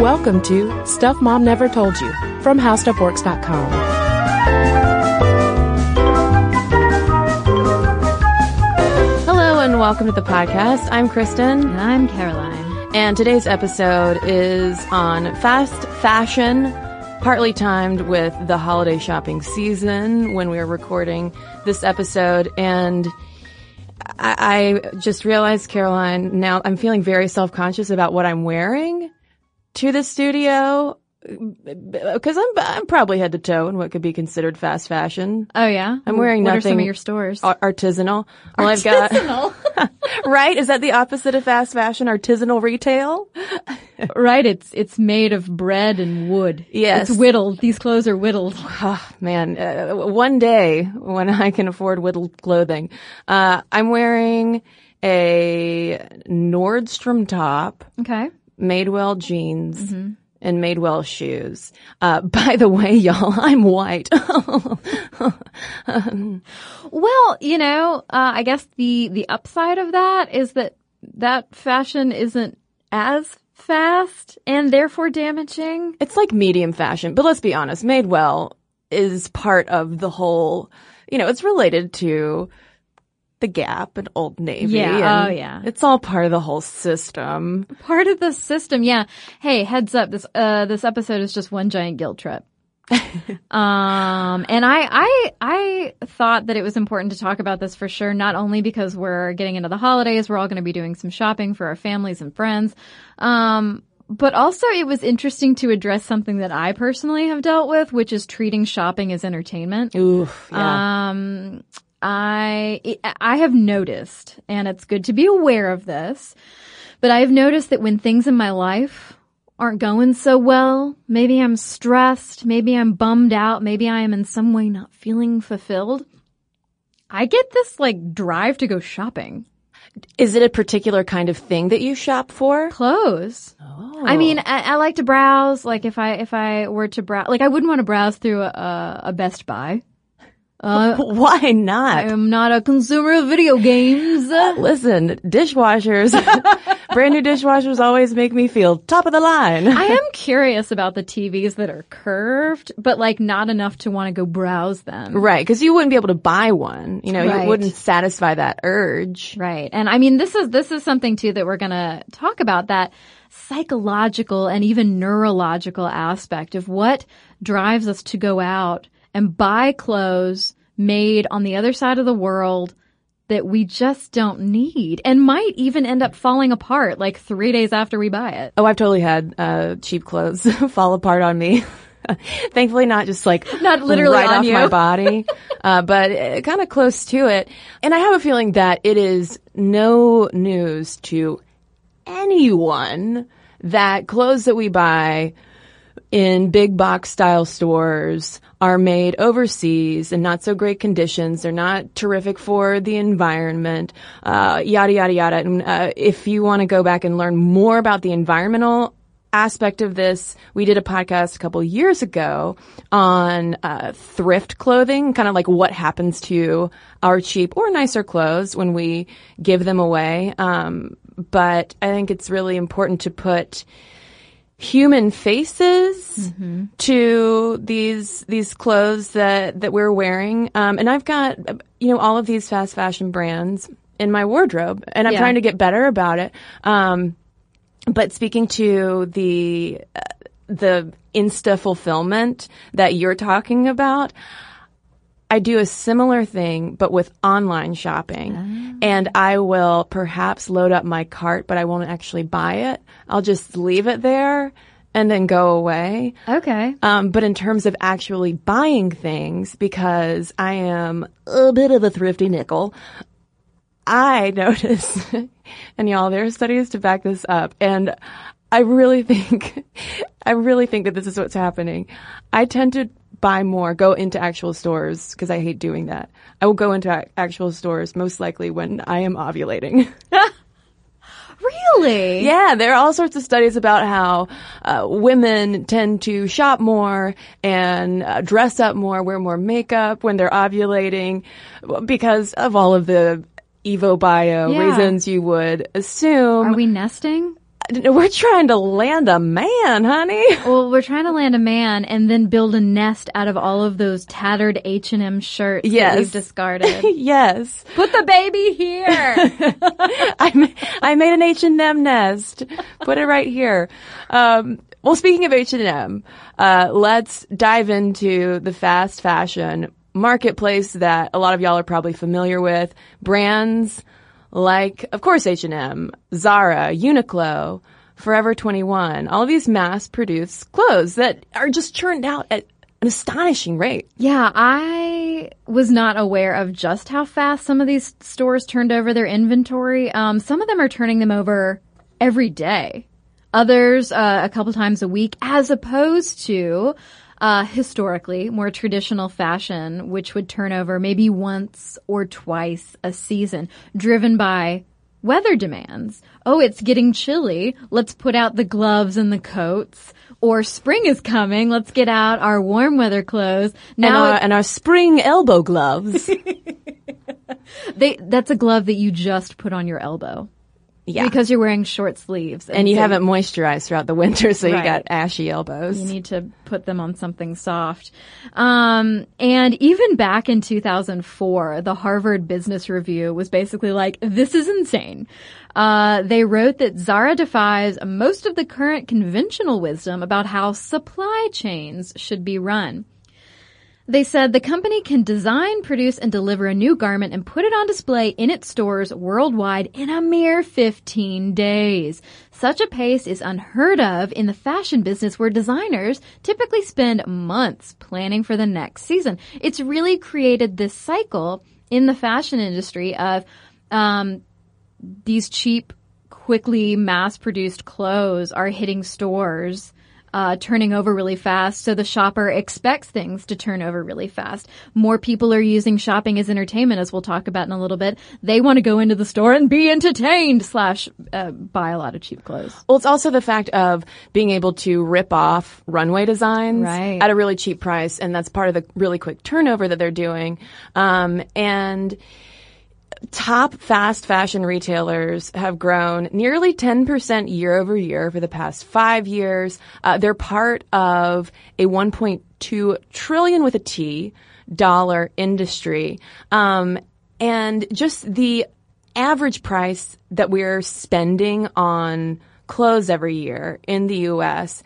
Welcome to Stuff Mom Never Told You from HowStuffWorks.com. Hello and welcome to the podcast. I'm Cristen. And I'm Caroline. And today's episode is on fast fashion, partly timed with the holiday shopping season when we are recording this episode. And I, I just realized, Caroline, now I'm feeling very self-conscious about what I'm wearing to the studio because I'm, I'm probably head to toe in what could be considered fast fashion. Oh yeah, I'm wearing what nothing. are some of your stores? ar- artisanal. Well, I've got right. Is that the opposite of fast fashion? Artisanal retail. right, it's it's made of bread and wood. Yes. it's whittled. These clothes are whittled. Oh, man, uh, one day when I can afford whittled clothing, uh, I'm wearing a Nordstrom top, Okay. Madewell jeans. And Madewell shoes. Uh, by the way, y'all, I'm white. Well, you know, uh, I guess the the upside of that is that that fashion isn't as fast and therefore damaging. It's like medium fashion, but let's be honest, Madewell is part of the whole, you know, it's related to the Gap and Old Navy. Yeah, and oh, yeah. It's all part of the whole system. Part of the system, yeah. Hey, heads up, this uh this episode is just one giant guilt trip. um, and I, I, I thought that it was important to talk about this for sure, not only because we're getting into the holidays, we're all going to be doing some shopping for our families and friends. Um, but also it was interesting to address something that I personally have dealt with, which is treating shopping as entertainment. Oof. Yeah. Um, I I have noticed, and it's good to be aware of this, but I've noticed that when things in my life aren't going so well, maybe I'm stressed, maybe I'm bummed out, maybe I am in some way not feeling fulfilled. I get this like drive to go shopping. is it a particular kind of thing that you shop for? Clothes. Oh. I mean, I, I like to browse. Like if I if I were to browse, like I wouldn't want to browse through a, a Best Buy. Uh, Why not? I am not a consumer of video games. Uh, listen, dishwashers, brand new dishwashers always make me feel top of the line. I am curious about the TVs that are curved, but like not enough to want to go browse them. Right, because you wouldn't be able to buy one. You know, Right. you wouldn't satisfy that urge. Right. And I mean, this is, this is something too that we're going to talk about that psychological and even neurological aspect of what drives us to go out and buy clothes made on the other side of the world that we just don't need and might even end up falling apart like three days after we buy it. Oh, I've totally had uh, cheap clothes fall apart on me. Thankfully, not just like Not literally right off you. my body, uh, but uh, kind of close to it. And I have a feeling that it is no news to anyone that clothes that we buy in big box style stores are made overseas in not so great conditions. They're not terrific for the environment, uh, yada, yada, yada. And, uh, if you want to go back and learn more about the environmental aspect of this, we did a podcast a couple years ago on uh, thrift clothing, kind of like what happens to our cheap or nicer clothes when we give them away. Um, but I think it's really important to put human faces to these these clothes that that we're wearing. Um, and I've got you know all of these fast fashion brands in my wardrobe, and I'm Yeah. trying to get better about it. Um, but speaking to the uh, the insta fulfillment that you're talking about, I do a similar thing, but with online shopping. And I will perhaps load up my cart, but I won't actually buy it. I'll just leave it there and then go away. Okay. Um, but in terms of actually buying things, because I am a bit of a thrifty nickel, I notice, and y'all, there are studies to back this up, and I really think, I really think that this is what's happening. I tend to buy more, go into actual stores, because I hate doing that. I will go into a- actual stores most likely when I am ovulating. Really? Yeah, there are all sorts of studies about how uh, women tend to shop more and uh, dress up more, wear more makeup when they're ovulating because of all of the Evo bio Yeah. reasons you would assume. Are we nesting? We're trying to land a man, honey. Well, we're trying to land a man and then build a nest out of all of those tattered H&M shirts Yes. that we've discarded. yes. Put the baby here. I, ma- I made an H&M nest. Put it right here. Um, well, speaking of H&M, uh, let's dive into the fast fashion marketplace that a lot of y'all are probably familiar with. Brands like, of course, H&M, Zara, Uniqlo, Forever 21, all of these mass-produced clothes that are just churned out at an astonishing rate. Yeah, I was not aware of just how fast some of these stores turned over their inventory. Um, some of them are turning them over every day. Others, uh, a couple times a week, as opposed to, uh, historically, more traditional fashion, which would turn over maybe once or twice a season, driven by weather demands. Oh, it's getting chilly. Let's put out the gloves and the coats. Or spring is coming. Let's get out our warm weather clothes. And Now our, and our spring elbow gloves. they, that's a glove that you just put on your elbow yeah. because you're wearing short sleeves. and you so haven't moisturized throughout the winter, so you Right. got ashy elbows. You need to put them on something soft. Um, and even back in 2004, the Harvard Business Review was basically like, this is insane. Uh, they wrote that Zara defies most of the current conventional wisdom about how supply chains should be run. They said the company can design, produce, and deliver a new garment and put it on display in its stores worldwide in a mere 15 days. Such a pace is unheard of in the fashion business where designers typically spend months planning for the next season. It's really created this cycle in the fashion industry of, um, these cheap, quickly mass-produced clothes are hitting stores, uh, turning over really fast. So the shopper expects things to turn over really fast. More people are using shopping as entertainment, as we'll talk about in a little bit. They want to go into the store and be entertained slash uh, buy a lot of cheap clothes. Well, it's also the fact of being able to rip off runway designs Right. at a really cheap price, and that's part of the really quick turnover that they're doing. Um, and top fast fashion retailers have grown nearly 10% year over year for the past five years. Uh, they're part of a 1.2 trillion with a T dollar industry. Um, and just the average price that we're spending on clothes every year in the US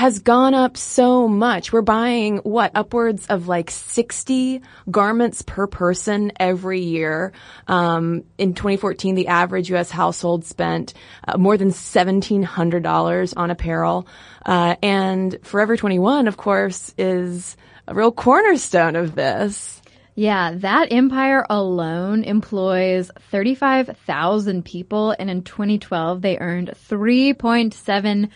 has gone up so much. We're buying what upwards of like 60 garments per person every year. Um, in 2014, the average U.S. household spent uh, more than $1,700 on apparel. Uh, and Forever 21, of course, is a real cornerstone of this. Yeah, that empire alone employs 35,000 people and in 2012 they earned 3.7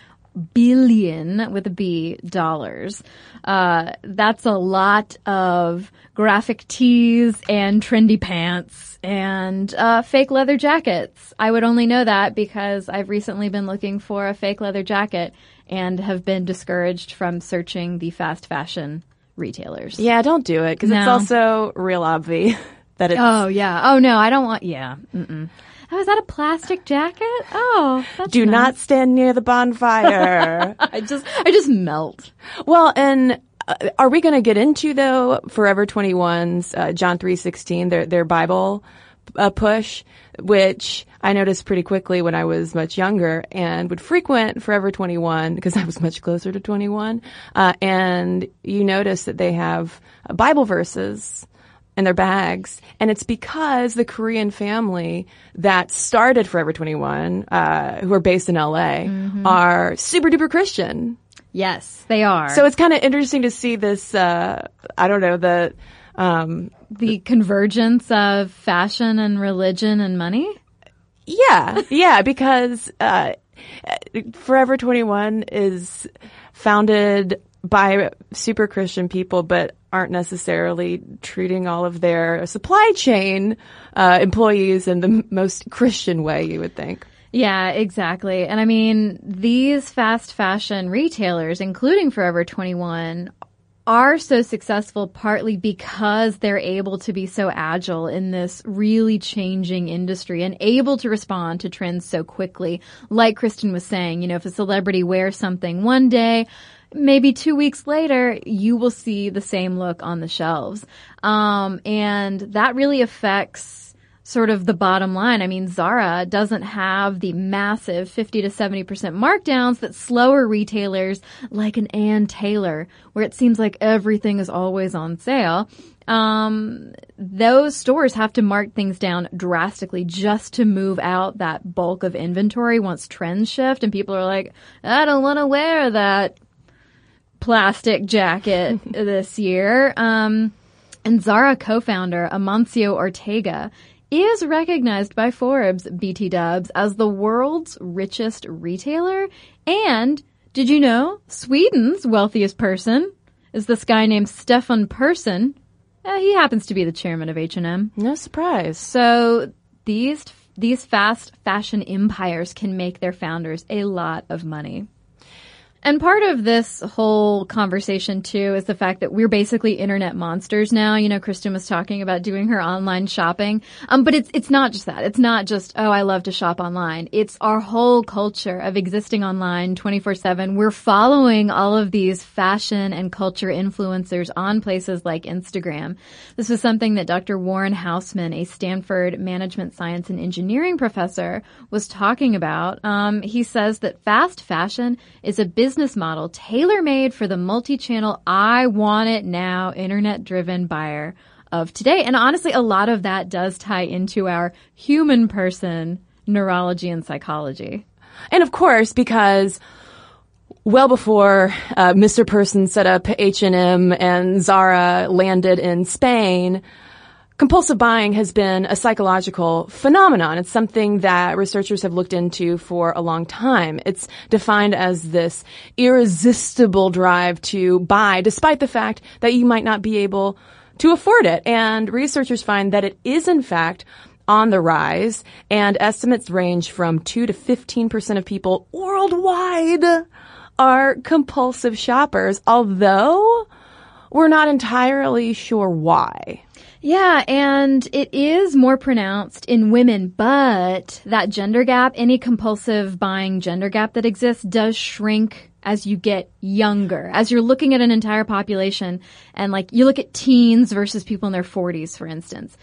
billion with a B dollars. Uh, that's a lot of graphic tees and trendy pants and uh, fake leather jackets. I would only know that because I've recently been looking for a fake leather jacket and have been discouraged from searching the fast fashion retailers. Yeah, don't do it because it's also real obvious that it's. Oh yeah. Oh no, I don't want. Yeah. Mm-mm. Oh, is that a plastic jacket? Oh, that's do nice. not stand near the bonfire. I just, I just melt. well, and uh, are we going to get into though Forever 21's uh, John 3:16 their their Bible uh, push, which I noticed pretty quickly when I was much younger and would frequent Forever 21 because I was much closer to 21. Uh, and you notice that they have uh, Bible verses in their bags, and it's because the Korean family that started Forever 21, uh, who are based in LA, are super duper Christian. Yes, they are. So it's kind of interesting to see this. Uh, I don't know the. Um, the convergence of fashion and religion and money. yeah, yeah, because uh, Forever 21 is founded by super Christian people, but aren't necessarily treating all of their supply chain uh, employees in the most Christian way. You would think. Yeah, exactly. And I mean, these fast fashion retailers, including Forever 21, are so successful partly because they're able to be so agile in this really changing industry and able to respond to trends so quickly. Like Cristen was saying, you know, if a celebrity wears something one day, maybe two weeks later, you will see the same look on the shelves. Um, and that really affects sort of the bottom line. I mean, Zara doesn't have the massive 50 to 70% markdowns that slower retailers like an Ann Taylor, where it seems like everything is always on sale. Um, those stores have to mark things down drastically just to move out that bulk of inventory once trends shift and people are like, I don't want to wear that plastic jacket this year. Um, and Zara co-founder Amancio Ortega is recognized by Forbes BT Dubs as the world's richest retailer. And did you know Sweden's wealthiest person is this guy named Stefan Persson? Uh, he happens to be the chairman of H&M. No surprise. So these these fast fashion empires can make their founders a lot of money. And part of this whole conversation too is the fact that we're basically internet monsters now. You know, Cristen was talking about doing her online shopping. Um, but it's, it's not just that. It's not just, oh, I love to shop online. It's our whole culture of existing online 24-7. We're following all of these fashion and culture influencers on places like Instagram. This was something that Dr. Warren Hausman, a Stanford management science and engineering professor, was talking about. Um, he says that fast fashion is a business business model tailor made for the multi channel, I want it now, internet driven buyer of today. And honestly, a lot of that does tie into our human person neurology and psychology. And of course, because well before uh, Mr. Persson set up H&M and Zara landed in Spain, Compulsive buying has been a psychological phenomenon. It's something that researchers have looked into for a long time. It's defined as this irresistible drive to buy despite the fact that you might not be able to afford it. And researchers find that it is in fact on the rise and estimates range from 2 to 15% of people worldwide are compulsive shoppers, although we're not entirely sure why. Yeah, and it is more pronounced in women, but that gender gap, any compulsive buying gender gap that exists does shrink as you get younger. As you're looking at an entire population and like you look at teens versus people in their 40s, for instance.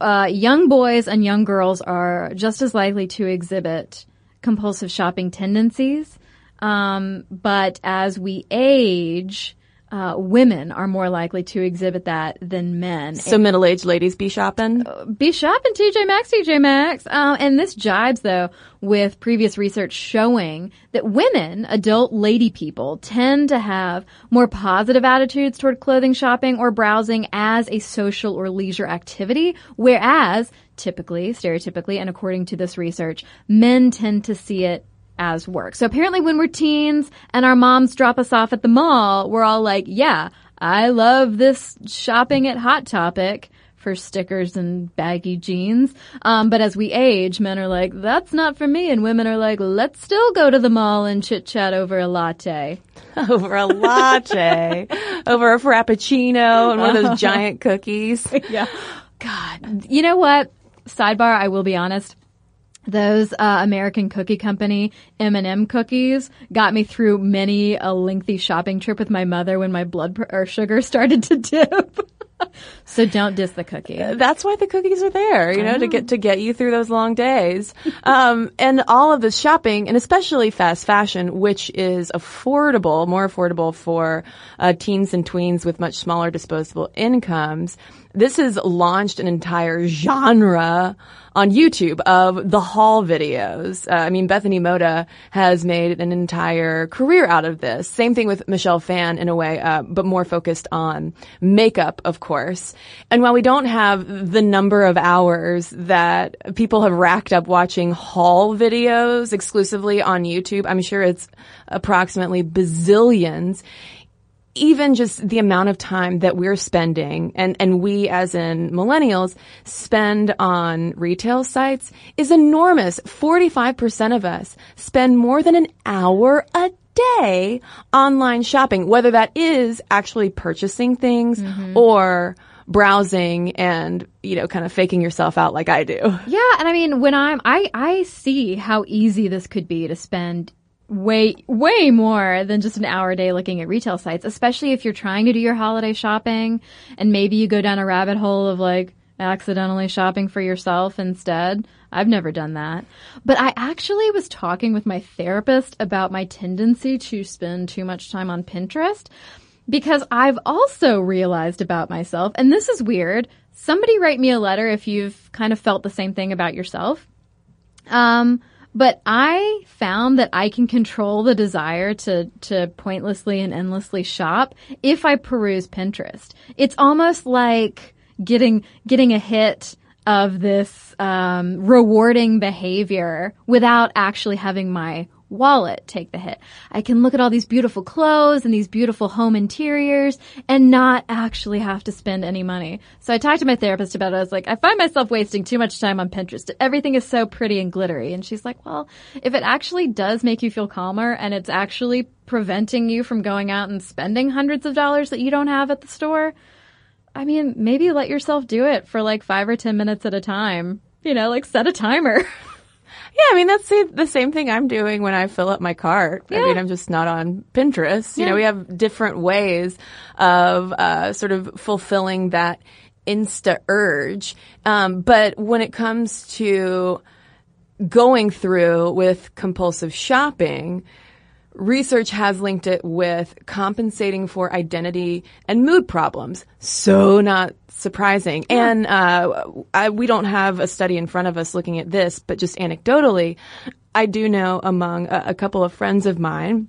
Uh, young boys and young girls are just as likely to exhibit compulsive shopping tendencies. Um, but as we age, uh, women are more likely to exhibit that than men. So middle aged ladies be shopping? Be shopping TJ Maxx, TJ Maxx. Uh, and this jibes though with previous research showing that women, adult lady people, tend to have more positive attitudes toward clothing shopping or browsing as a social or leisure activity, whereas typically, stereotypically, and according to this research, men tend to see it as work. So apparently when we're teens and our moms drop us off at the mall, we're all like, yeah, I love this shopping at Hot Topic for stickers and baggy jeans. Um, but as we age, men are like, that's not for me. And women are like, let's still go to the mall and chit chat over a latte. over a latte. over a frappuccino and one of those giant cookies. yeah. God. You know what? Sidebar, I will be honest those uh, American Cookie Company M&M cookies got me through many a lengthy shopping trip with my mother when my blood pr- or sugar started to dip. so don't diss the cookie. That's why the cookies are there, you know, know. to get to get you through those long days. um, and all of this shopping, and especially fast fashion, which is affordable, more affordable for uh, teens and tweens with much smaller disposable incomes. This has launched an entire genre on YouTube of the haul videos. Uh, I mean, Bethany Mota has made an entire career out of this. Same thing with Michelle Phan in a way, uh, but more focused on makeup, of course. And while we don't have the number of hours that people have racked up watching haul videos exclusively on YouTube, I'm sure it's approximately bazillions even just the amount of time that we're spending and, and we as in millennials spend on retail sites is enormous. 45% of us spend more than an hour a day online shopping, whether that is actually purchasing things mm-hmm. or browsing and, you know, kind of faking yourself out like I do. Yeah, and I mean, when I'm, I, I see how easy this could be to spend way, way more than just an hour a day looking at retail sites, especially if you're trying to do your holiday shopping and maybe you go down a rabbit hole of like accidentally shopping for yourself instead. I've never done that. But I actually was talking with my therapist about my tendency to spend too much time on Pinterest because I've also realized about myself, and this is weird. Somebody write me a letter if you've kind of felt the same thing about yourself. Um, but I found that I can control the desire to, to pointlessly and endlessly shop if I peruse Pinterest. It's almost like getting, getting a hit of this, um, rewarding behavior without actually having my wallet take the hit. I can look at all these beautiful clothes and these beautiful home interiors and not actually have to spend any money. So I talked to my therapist about it. I was like, I find myself wasting too much time on Pinterest. Everything is so pretty and glittery. And she's like, well, if it actually does make you feel calmer and it's actually preventing you from going out and spending hundreds of dollars that you don't have at the store, I mean, maybe let yourself do it for like five or 10 minutes at a time. You know, like set a timer. Yeah, I mean that's the, the same thing I'm doing when I fill up my cart. I mean, I'm just not on Pinterest. You Yeah. know, we have different ways of uh, sort of fulfilling that insta urge. Um, but when it comes to going through with compulsive shopping, research has linked it with compensating for identity and mood problems. So not surprising. And uh, I, we don't have a study in front of us looking at this, but just anecdotally, I do know among a, a couple of friends of mine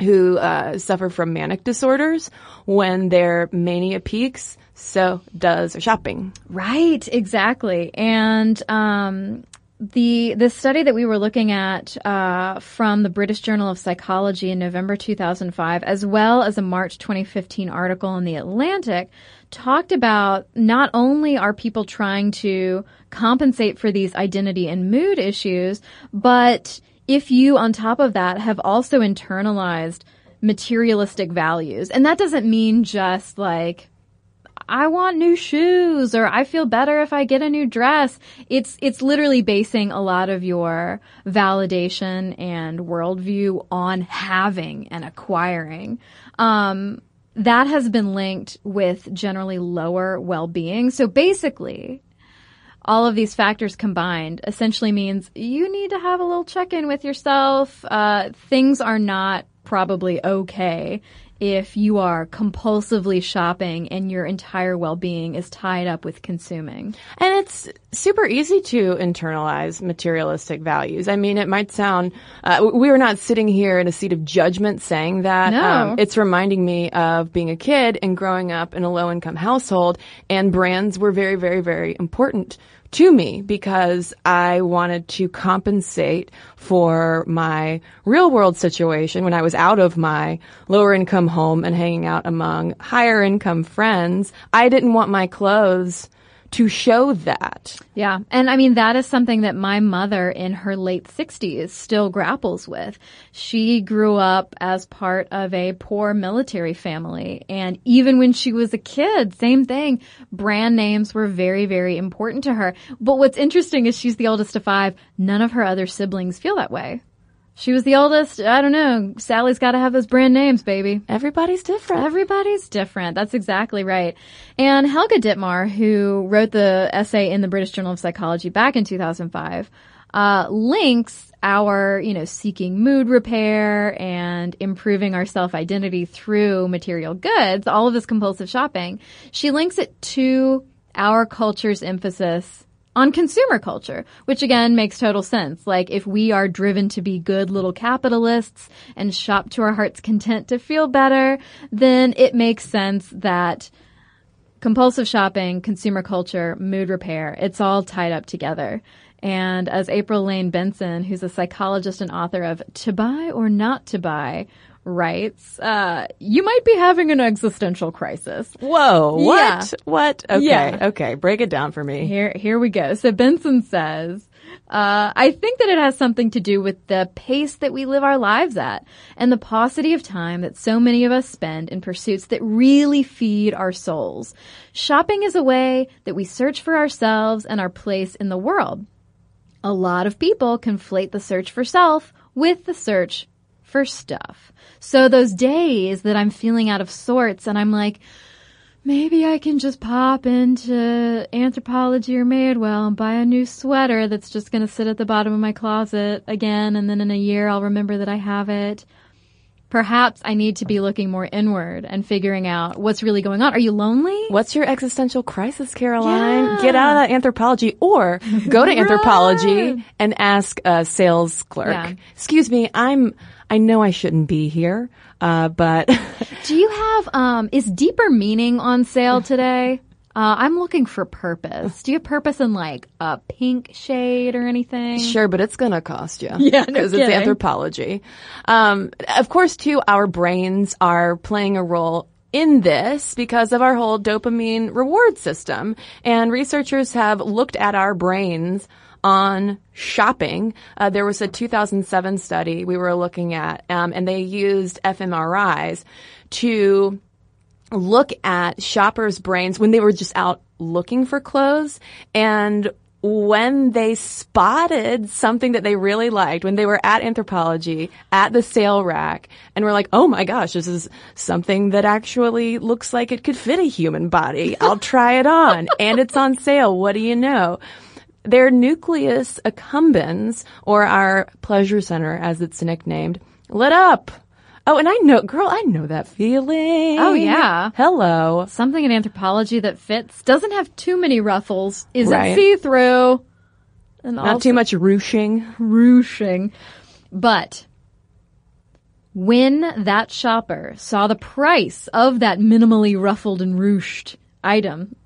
who uh, suffer from manic disorders when their mania peaks, so does their shopping. Right, exactly. And um, the the study that we were looking at uh, from the British Journal of Psychology in November 2005, as well as a March 2015 article in the Atlantic, talked about not only are people trying to compensate for these identity and mood issues, but if you, on top of that, have also internalized materialistic values, and that doesn't mean just like I want new shoes or I feel better if I get a new dress. It's, it's literally basing a lot of your validation and worldview on having and acquiring. Um, that has been linked with generally lower well-being. So basically, all of these factors combined essentially means you need to have a little check-in with yourself. Uh, things are not probably okay if you are compulsively shopping and your entire well-being is tied up with consuming. And it's super easy to internalize materialistic values. I mean, it might sound, uh, we are not sitting here in a seat of judgment saying that. Um, No. it's reminding me of being a kid and growing up in a low income household and brands were very, very, very important to me because I wanted to compensate for my real world situation when I was out of my lower income home and hanging out among higher income friends. I didn't want my clothes to show that. Yeah. And I mean, that is something that my mother in her late 60s still grapples with. She grew up as part of a poor military family. And even when she was a kid, same thing. Brand names were very, very important to her. But what's interesting is she's the oldest of five. None of her other siblings feel that way. She was the oldest. I don't know. Sally's got to have those brand names, baby. Everybody's different. Everybody's different. That's exactly right. And Helga Dittmar, who wrote the essay in the British Journal of Psychology back in 2005, uh, links our, you know, seeking mood repair and improving our self-identity through material goods, all of this compulsive shopping. She links it to our culture's emphasis on consumer culture, which again makes total sense. Like if we are driven to be good little capitalists and shop to our heart's content to feel better, then it makes sense that compulsive shopping, consumer culture, mood repair, it's all tied up together. And as April Lane Benson, who's a psychologist and author of To Buy or Not to Buy, writes, uh, you might be having an existential crisis. Whoa, Yeah. what? What? Okay, Yeah. okay, break it down for me. Here, here we go. So Benson says, Uh, I think that it has something to do with the pace that we live our lives at and the paucity of time that so many of us spend in pursuits that really feed our souls. Shopping is a way that we search for ourselves and our place in the world. A lot of people conflate the search for self with the search for stuff. So those days that I'm feeling out of sorts and I'm like, maybe I can just pop into Anthropologie or Madewell and buy a new sweater that's just going to sit at the bottom of my closet again, and then in a year I'll remember that I have it. Perhaps I need to be looking more inward and figuring out what's really going on. Are you lonely? What's your existential crisis, Caroline? Yeah. Get out of that Anthropologie or go to Anthropologie and ask a sales clerk. Yeah. Excuse me, I'm, I know I shouldn't be here, uh, but Do you have, um, is deeper meaning on sale today? Uh, I'm looking for purpose. Do you have purpose in like a pink shade or anything? Sure, but it's gonna cost you. Yeah, no because it's Anthropologie. Um, of course, too, our brains are playing a role in this because of our whole dopamine reward system, and researchers have looked at our brains on shopping. Uh, there was a 2007 study we were looking at, um, and they used fMRIs to look at shoppers' brains when they were just out looking for clothes and when they spotted something that they really liked, when they were at Anthropologie, at the sale rack, and were like, oh my gosh, this is something that actually looks like it could fit a human body. I'll try it on. and it's on sale. What do you know? Their nucleus accumbens, or our pleasure center as it's nicknamed, lit up. Oh, and I know, girl, I know that feeling. Oh, yeah. Hello. Something in Anthropologie that fits, doesn't have too many ruffles, isn't Right. see through, and Not also too much ruching. ruching. But when that shopper saw the price of that minimally ruffled and ruched item,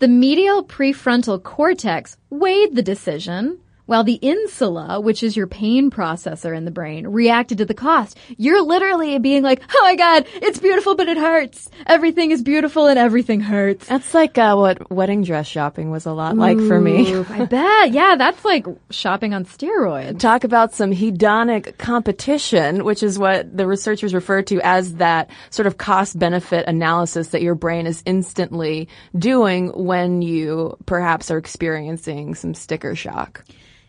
the medial prefrontal cortex weighed the decision, while the insula, which is your pain processor in the brain, reacted to the cost. You're literally being like, oh my god, it's beautiful, but it hurts. Everything is beautiful and everything hurts. That's like uh, what wedding dress shopping was a lot like for me. I bet. Yeah, that's like shopping on steroids. Talk about some hedonic competition, which is what the researchers refer to as that sort of cost benefit analysis that your brain is instantly doing when you perhaps are experiencing some sticker shock.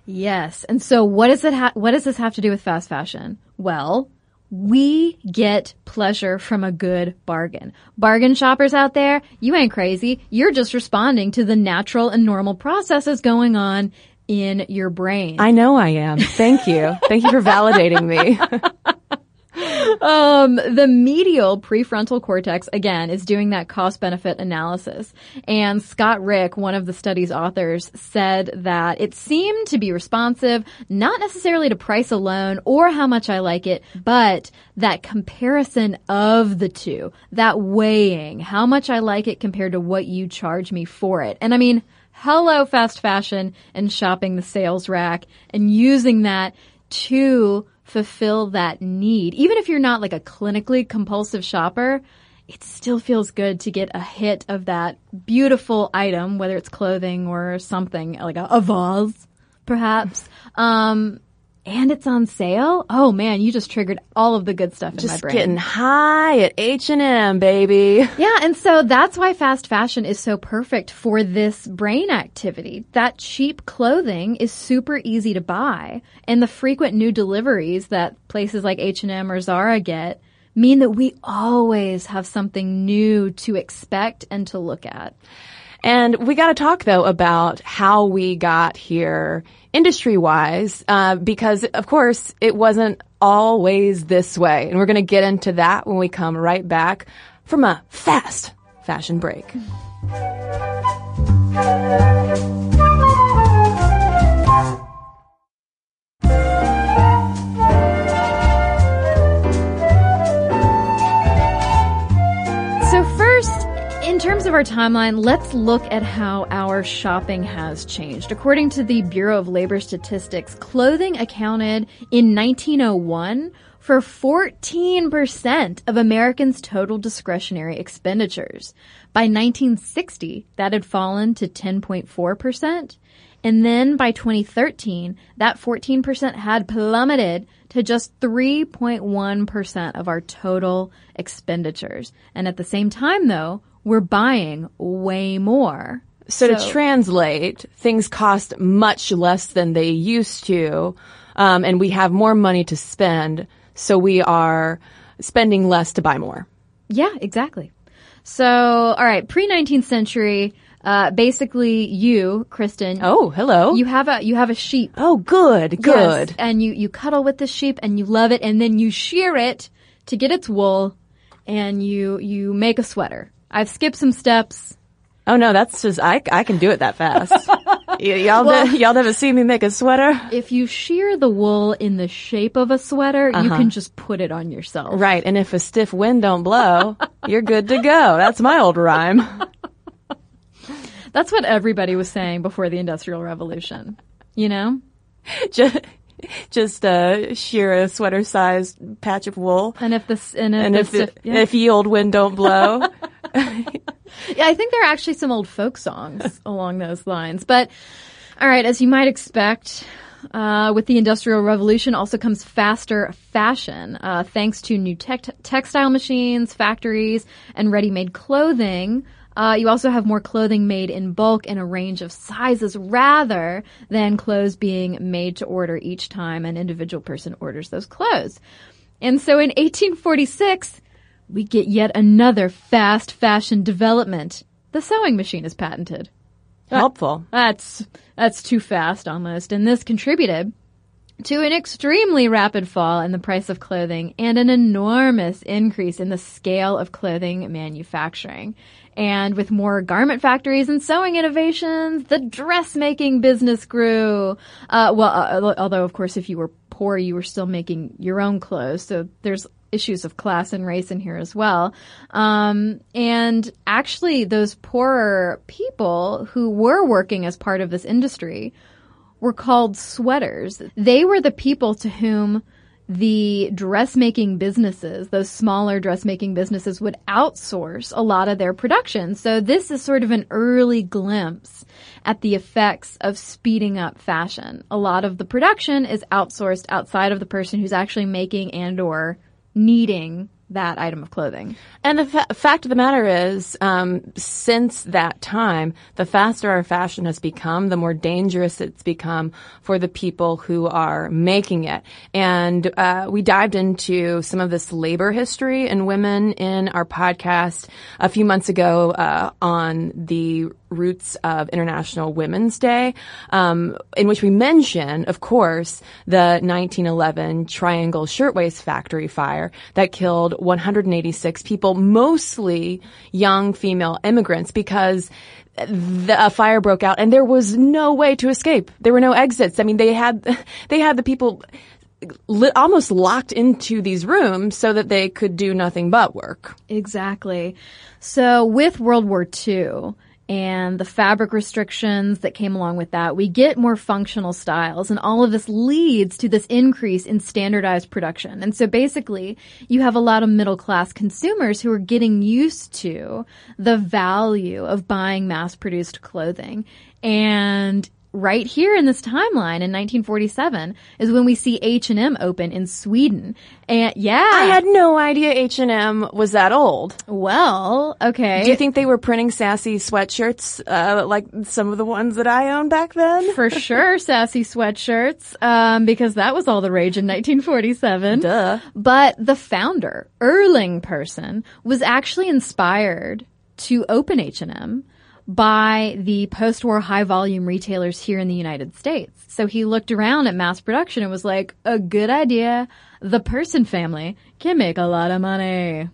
Yes. And so what does it ha- what does this have to do with fast fashion? Well, we get pleasure from a good bargain. Bargain shoppers out there, you ain't crazy. You're just responding to the natural and normal processes going on in your brain. I know I am. Thank you. Thank you for validating me. Um, the medial prefrontal cortex, again, is doing that cost benefit analysis. And Scott Rick, one of the study's authors, said that it seemed to be responsive, not necessarily to price alone or how much I like it, but that comparison of the two, that weighing, how much I like it compared to what you charge me for it. And I mean, hello fast fashion and shopping the sales rack and using that to fulfill that need. Even if you're not like a clinically compulsive shopper, it still feels good to get a hit of that beautiful item, whether it's clothing or something like a, a vase, perhaps. Um, and it's on sale. Oh man, you just triggered all of the good stuff in my brain. Just getting high at H&M, baby. Yeah, and so that's why fast fashion is so perfect for this brain activity. That cheap clothing is super easy to buy, and the frequent new deliveries that places like H&M or Zara get mean that we always have something new to expect and to look at. And we got to talk though about how we got here industry wise, uh, because of course it wasn't always this way. And we're going to get into that when we come right back from a fast fashion break. Terms of of our timeline, let's look at how our shopping has changed. According to the Bureau of Labor Statistics, clothing accounted in 1901 for 14% of Americans' total discretionary expenditures. By 1960, that had fallen to 10.4%. And then by 2013, that 14% had plummeted to just 3.1% of our total expenditures. And at the same time though, we're buying way more. So, to translate, things cost much less than they used to, um, and we have more money to spend, so we are spending less to buy more. Yeah, exactly. So, all right, pre 19th century, uh, basically you, Cristen. Oh, hello. You have a you have a sheep. oh, good, good. Yes, and you you cuddle with the sheep and you love it, and then you shear it to get its wool, and you you make a sweater. I've skipped some steps. Oh no, that's just I I can do it that fast. Y- y'all Well- ne- y'all never see me make a sweater, If you shear the wool in the shape of a sweater, you can just put it on yourself. right? And if a stiff wind don't blow, you're good to go. That's my old rhyme. That's what everybody was saying before the Industrial Revolution. You know? just just uh, shear a sweater sized patch of wool. And if the and if, And the if, stiff- yeah. if ye old wind don't blow, Yeah, I think there are actually some old folk songs along those lines. But all right, as you might expect, uh, with the Industrial Revolution also comes faster fashion, uh, thanks to new tech textile machines, factories, and ready-made clothing. Uh, you also have more clothing made in bulk in a range of sizes rather than clothes being made to order each time an individual person orders those clothes. And so in 1846, we get yet another fast fashion development. The sewing machine is patented. helpful. That's that's too fast almost, and this contributed to an extremely rapid fall in the price of clothing and an enormous increase in the scale of clothing manufacturing. And with more garment factories and sewing innovations, the dressmaking business grew. Uh, well, uh, although of course, if you were poor, you were still making your own clothes. So there's issues of class and race in here as well. Um, and actually, those poorer people who were working as part of this industry were called sweaters. They were the people to whom the dressmaking businesses, those smaller dressmaking businesses would outsource a lot of their production. So this is sort of an early glimpse at the effects of speeding up fashion. A lot of the production is outsourced outside of the person who's actually making and or needing that item of clothing. And the fa- fact of the matter is, um, since that time, the faster our fashion has become, the more dangerous it's become for the people who are making it. And uh, we dived into some of this labor history in women in our podcast a few months ago uh, on the roots of International Women's Day, um, in which we mention, of course, the 1911 Triangle Shirtwaist Factory fire that killed 186 people, mostly young female immigrants, because the a fire broke out and there was no way to escape. There were no exits. I mean, they had they had the people li- almost locked into these rooms so that they could do nothing but work. Exactly. So with World War II and the fabric restrictions that came along with that, we get more functional styles and all of this leads to this increase in standardized production. And so basically you have a lot of middle class consumers who are getting used to the value of buying mass produced clothing and right here in this timeline in 1947 is when we see H&M open in Sweden. And yeah. I had no idea H&M was that old. Well, okay. Do you think they were printing sassy sweatshirts uh, like some of the ones that I owned back then? for sure sassy sweatshirts um, because that was all the rage in 1947 Duh. but the founder Erling Persson was actually inspired to open h&m by the post-war high-volume retailers here in the united states. So he looked around at mass production and was like a good idea. The Persson family can make a lot of money.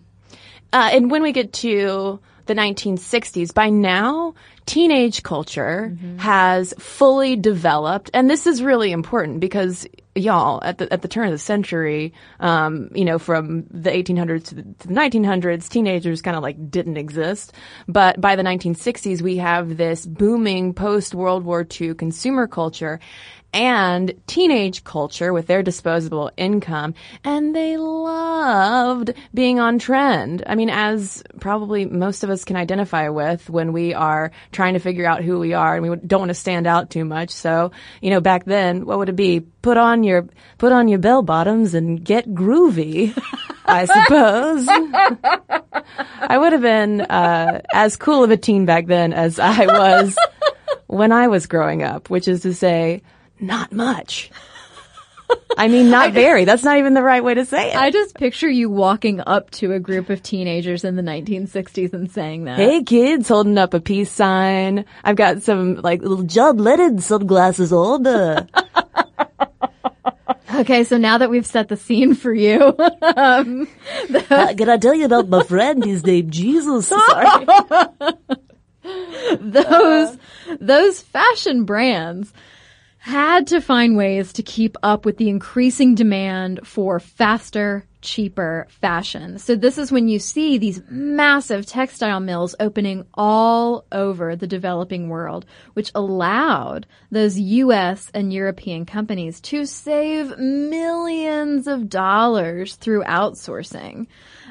Uh, and when we get to the 1960s. By now, teenage culture has fully developed, and this is really important because y'all at the at the turn of the century, um, you know, from the 1800s to the, to the 1900s, teenagers kind of like didn't exist. But by the 1960s, we have this booming post World War II consumer culture and teenage culture with their disposable income, and they loved being on trend. I mean, as probably most of us can identify with when we are trying to figure out who we are and we don't want to stand out too much. So, you know, back then, what would it be? Put on your, put on your bell bottoms and get groovy, I suppose. I would have been, uh, as cool of a teen back then as I was when I was growing up, which is to say, not much. I mean, not very. That's not even the right way to say it. I just picture you walking up to a group of teenagers in the 1960s and saying that. Hey kids, holding up a peace sign. I've got some like little John Lennon sunglasses on. Uh, Okay, so now that we've set the scene for you, um, can I tell you about my friend? He's named Jesus. Sorry. those those fashion brands had to find ways to keep up with the increasing demand for faster, cheaper fashion. So this is when you see these massive textile mills opening all over the developing world, which allowed those US and European companies to save millions of dollars through outsourcing.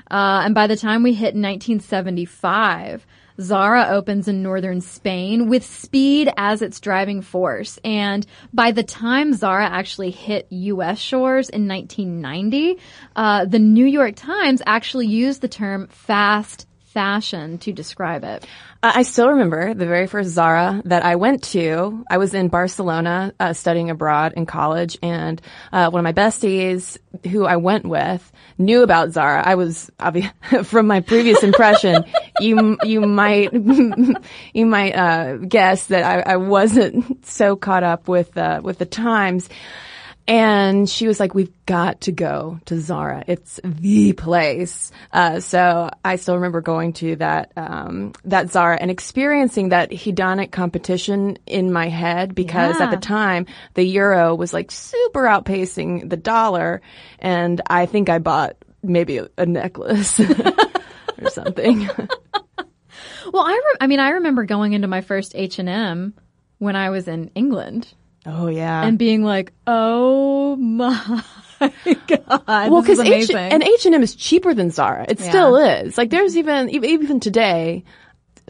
Uh, and by the time we hit 1975, Zara opens in northern Spain with speed as its driving force. And by the time Zara actually hit U.S. shores in 1990, uh, the New York Times actually used the term fast fashion to describe it. Uh, I still remember the very first Zara that I went to. I was in Barcelona uh, studying abroad in college, and uh, one of my besties, who I went with, knew about Zara. I was obvi- from my previous impression. you you might you might uh, guess that I, I wasn't so caught up with uh, with the times. And she was like, we've got to go to Zara. It's the place. Uh, so I still remember going to that, um, that Zara and experiencing that hedonic competition in my head because Yeah. at the time the euro was like super outpacing the dollar. And I think I bought maybe a, a necklace or something. Well, I re- I mean, I remember going into my first H&M when I was in England oh yeah. and being like, "Oh my god, well, because H and H and M is cheaper than Zara. It Yeah. still is. Like there's even even today,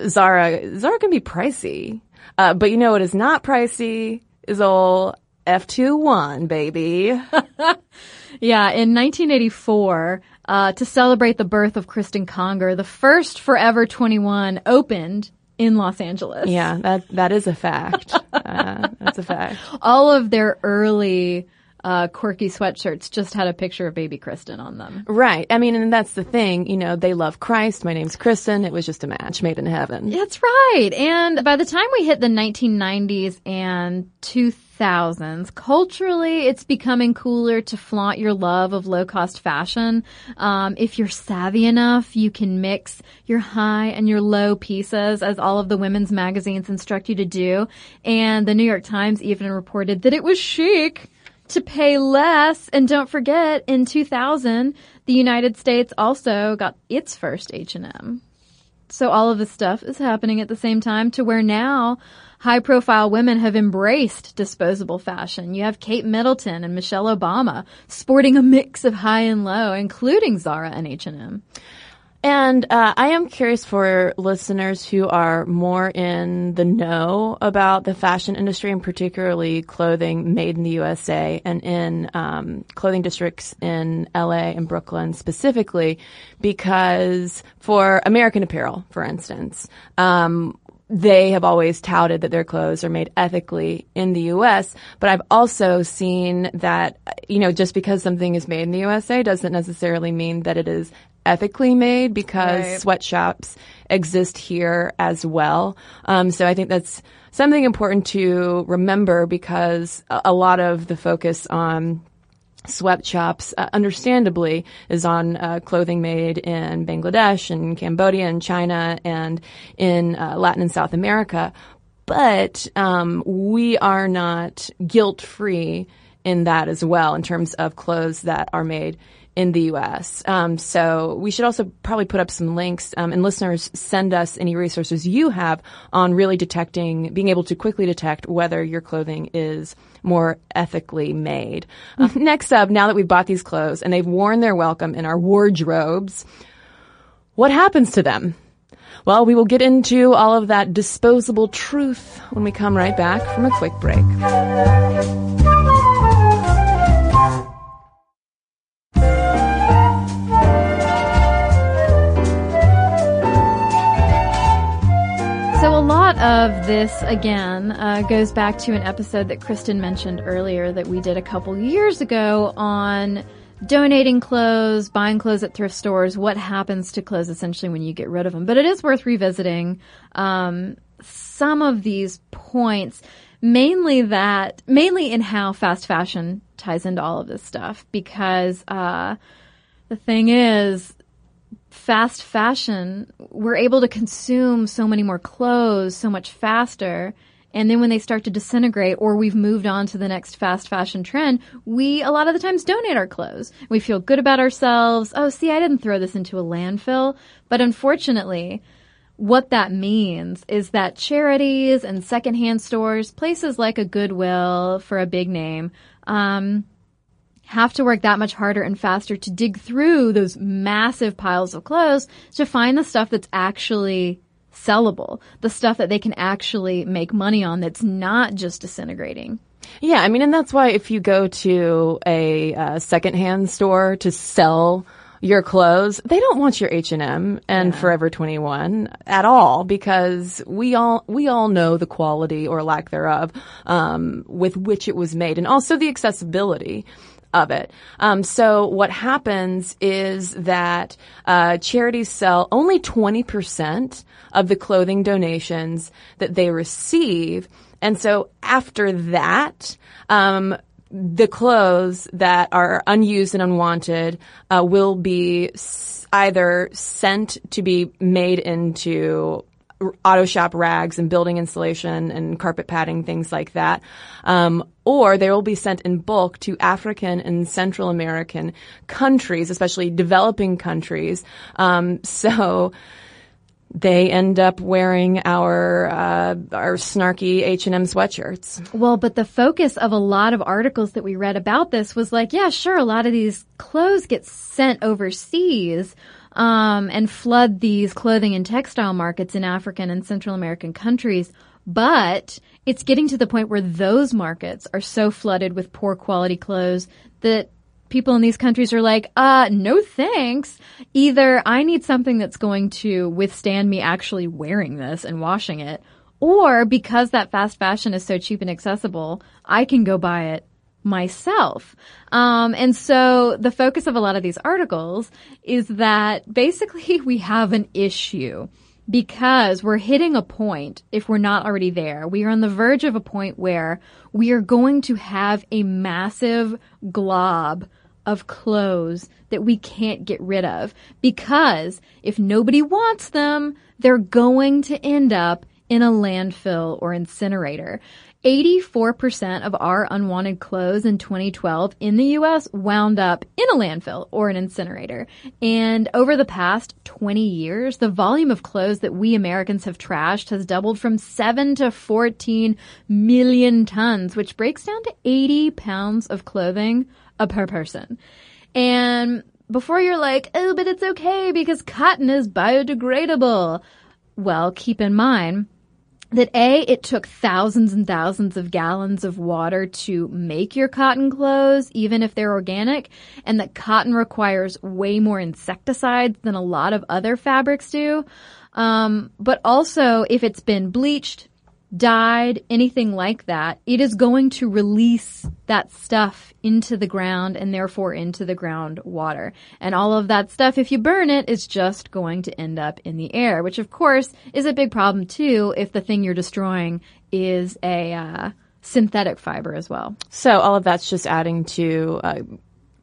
Zara Zara can be pricey. Uh, but you know what is not pricey is old F two one baby. Yeah, in 1984, uh, to celebrate the birth of Cristen Conger, the first Forever 21 opened in Los Angeles. yeah, that that is a fact. Uh, that's a fact. All of their early uh, quirky sweatshirts just had a picture of baby Cristen on them. Right. I mean, and that's the thing. You know, they love Christ. My name's Cristen. It was just a match made in heaven. That's right. And by the time we hit the 1990s and 2000s, culturally, it's becoming cooler to flaunt your love of low cost fashion. Um, if you're savvy enough, you can mix your high and your low pieces, as all of the women's magazines instruct you to do. And the New York Times even reported that it was chic to pay less. And don't forget, in 2000, the United States also got its first H&M. So all of this stuff is happening at the same time to where now high profile women have embraced disposable fashion. You have Kate Middleton and Michelle Obama sporting a mix of high and low, including Zara and H&M. And uh, I am curious for listeners who are more in the know about the fashion industry and particularly clothing made in the USA and in um, clothing districts in LA and Brooklyn specifically, because for American Apparel, for instance, um, they have always touted that their clothes are made ethically in the U.S., but I've also seen that, you know, just because something is made in the USA doesn't necessarily mean that it is ethically made because Right. sweatshops exist here as well. Um, so I think that's something important to remember because a, a lot of the focus on sweatshops, uh, understandably, is on uh, clothing made in Bangladesh and Cambodia and China and in uh, Latin and South America. But um, we are not guilt free in that as well in terms of clothes that are made in the U.S. Um, so we should also probably put up some links, um, and listeners send us any resources you have on really detecting, being able to quickly detect whether your clothing is more ethically made. Um, next up, now that we've bought these clothes and they've worn their welcome in our wardrobes, what happens to them? Well, we will get into all of that disposable truth when we come right back from a quick break. So a lot of this, again, uh, goes back to an episode that Cristen mentioned earlier that we did a couple years ago on donating clothes, buying clothes at thrift stores, what happens to clothes essentially when you get rid of them. But it is worth revisiting um, some of these points, mainly that, mainly in how fast fashion ties into all of this stuff, because uh, the thing is, fast fashion, we're able to consume so many more clothes so much faster. And then when they start to disintegrate or we've moved on to the next fast fashion trend, we a lot of the times donate our clothes. We feel good about ourselves. Oh, see, I didn't throw this into a landfill. But unfortunately, what that means is that charities and secondhand stores, places like a Goodwill for a big name, um, have to work that much harder and faster to dig through those massive piles of clothes to find the stuff that's actually sellable, the stuff that they can actually make money on that's not just disintegrating. Yeah, I mean, and that's why if you go to a uh, secondhand store to sell your clothes, they don't want your H&M and Forever 21 at all because we all, we all know the quality or lack thereof, um, with which it was made and also the accessibility of it. Um, so what happens is that uh, charities sell only 20% of the clothing donations that they receive. And so after that, um, the clothes that are unused and unwanted uh, will be s- either sent to be made into auto shop rags and building insulation and carpet padding, things like that. Um, or they will be sent in bulk to African and Central American countries, especially developing countries. Um, so they end up wearing our uh, our snarky H and M sweatshirts. Well, but the focus of a lot of articles that we read about this was like, yeah, sure, a lot of these clothes get sent overseas um, and flood these clothing and textile markets in African and Central American countries. But it's getting to the point where those markets are so flooded with poor quality clothes that people in these countries are like, uh, no thanks. Either I need something that's going to withstand me actually wearing this and washing it, or because that fast fashion is so cheap and accessible, I can go buy it myself. Um, and so the focus of a lot of these articles is that basically we have an issue because we're hitting a point, if we're not already there, we are on the verge of a point where we are going to have a massive glob of clothes that we can't get rid of because if nobody wants them, they're going to end up in a landfill or incinerator. 84% of our unwanted clothes in 2012 in the US wound up in a landfill or an incinerator. And over the past 20 years, the volume of clothes that we Americans have trashed has doubled from 7 to 14 million tons, which breaks down to 80 pounds of clothing a per person. And before you're like, oh, but it's okay because cotton is biodegradable. Well, keep in mind that A, it took thousands and thousands of gallons of water to make your cotton clothes, even if they're organic, and that cotton requires way more insecticides than a lot of other fabrics do. Um, but also, if it's been bleached, dyed, anything like that, it is going to release that stuff into the ground and therefore into the groundwater. And all of that stuff, if you burn it, is just going to end up in the air, which of course is a big problem too if the thing you're destroying is a uh, synthetic fiber as well. So all of that's just adding to uh,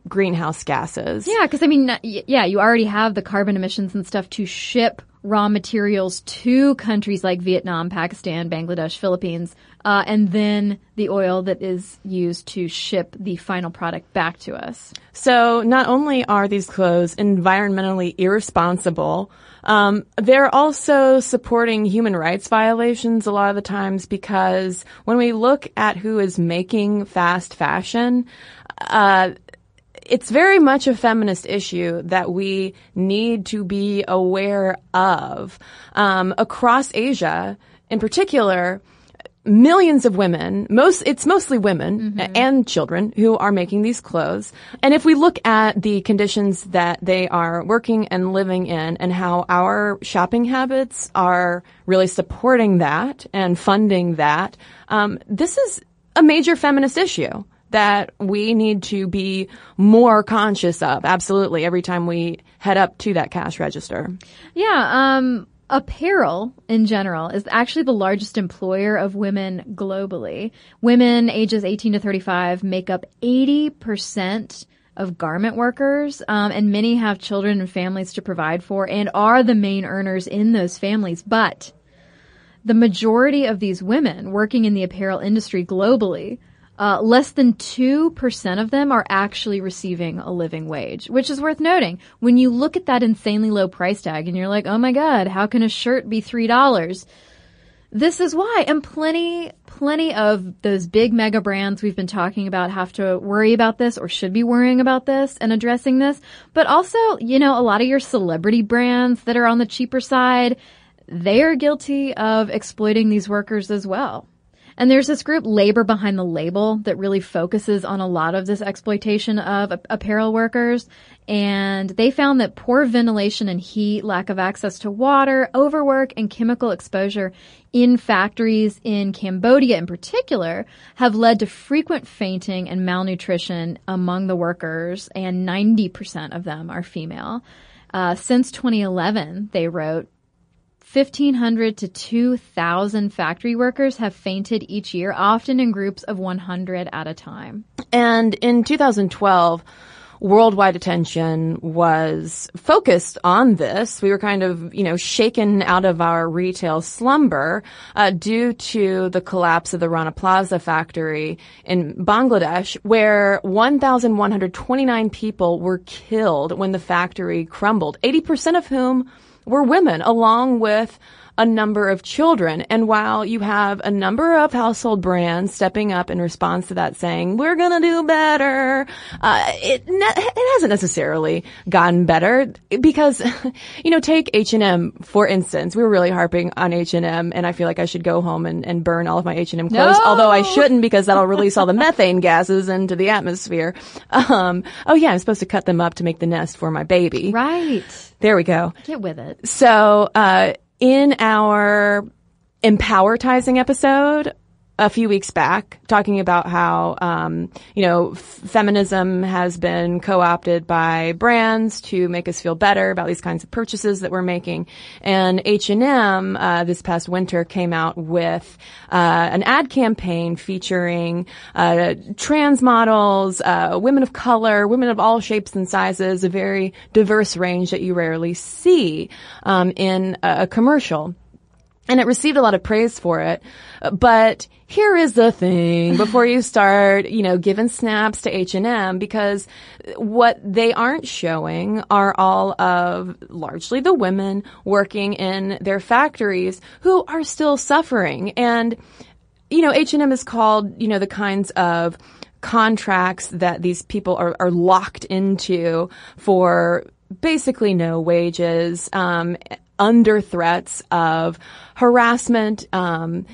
greenhouse gases. Yeah, because I mean, yeah, you already have the carbon emissions and stuff to ship raw materials to countries like Vietnam, Pakistan, Bangladesh, Philippines, uh, and then the oil that is used to ship the final product back to us. So not only are these clothes environmentally irresponsible, um, they're also supporting human rights violations a lot of the times because when we look at who is making fast fashion, uh, it's very much a feminist issue that we need to be aware of. Um, across Asia, in particular, millions of women, most, it's mostly women and children who are making these clothes. And if we look at the conditions that they are working and living in and how our shopping habits are really supporting that and funding that, um, this is a major feminist issue that we need to be more conscious of. Absolutely. Every time we head up to that cash register. Yeah, um, apparel in general is actually the largest employer of women globally. Women ages 18 to 35 make up 80% of garment workers, um, and many have children and families to provide for and are the main earners in those families. But the majority of these women working in the apparel industry globally uh, less than 2% of them are actually receiving a living wage, which is worth noting. When you look at that insanely low price tag and you're like, oh my god, how can a shirt be $3? This is why. And plenty, plenty of those big mega brands we've been talking about have to worry about this or should be worrying about this and addressing this. But also, you know, a lot of your celebrity brands that are on the cheaper side, they are guilty of exploiting these workers as well. And there's this group, Labor Behind the Label, that really focuses on a lot of this exploitation of apparel workers. And they found that poor ventilation and heat, lack of access to water, overwork, and chemical exposure in factories in Cambodia in particular have led to frequent fainting and malnutrition among the workers, and 90% of them are female. Uh, since 2011, they wrote, 1,500 to 2,000 factory workers have fainted each year, often in groups of 100 at a time. And in 2012, worldwide attention was focused on this. We were kind of, you know, shaken out of our retail slumber uh, due to the collapse of the Rana Plaza factory in Bangladesh, where 1,129 people were killed when the factory crumbled, 80% of whom were women, along with a number of children. And while you have a number of household brands stepping up in response to that saying, we're gonna do better, uh, it, ne- it hasn't necessarily gotten better because, you know, take H&M, for instance. We were really harping on H&M and I feel like I should go home and, and burn all of my H&M clothes, No! although I shouldn't because that'll release all the methane gases into the atmosphere. Um, oh yeah, I'm supposed to cut them up to make the nest for my baby. Right. There we go. Get with it. So, uh, in our Empowertizing episode a few weeks back, talking about how, um, you know, f- feminism has been co-opted by brands to make us feel better about these kinds of purchases that we're making. And H&M, uh, this past winter came out with, uh, an ad campaign featuring, uh, trans models, uh, women of color, women of all shapes and sizes, a very diverse range that you rarely see, um, in a, a commercial and it received a lot of praise for it. But here is the thing before you start, you know, giving snaps to H&M because what they aren't showing are all of largely the women working in their factories who are still suffering. And, you know, H&M is called, you know, the kinds of contracts that these people are, are locked into for basically no wages, um, under threats of harassment. Um,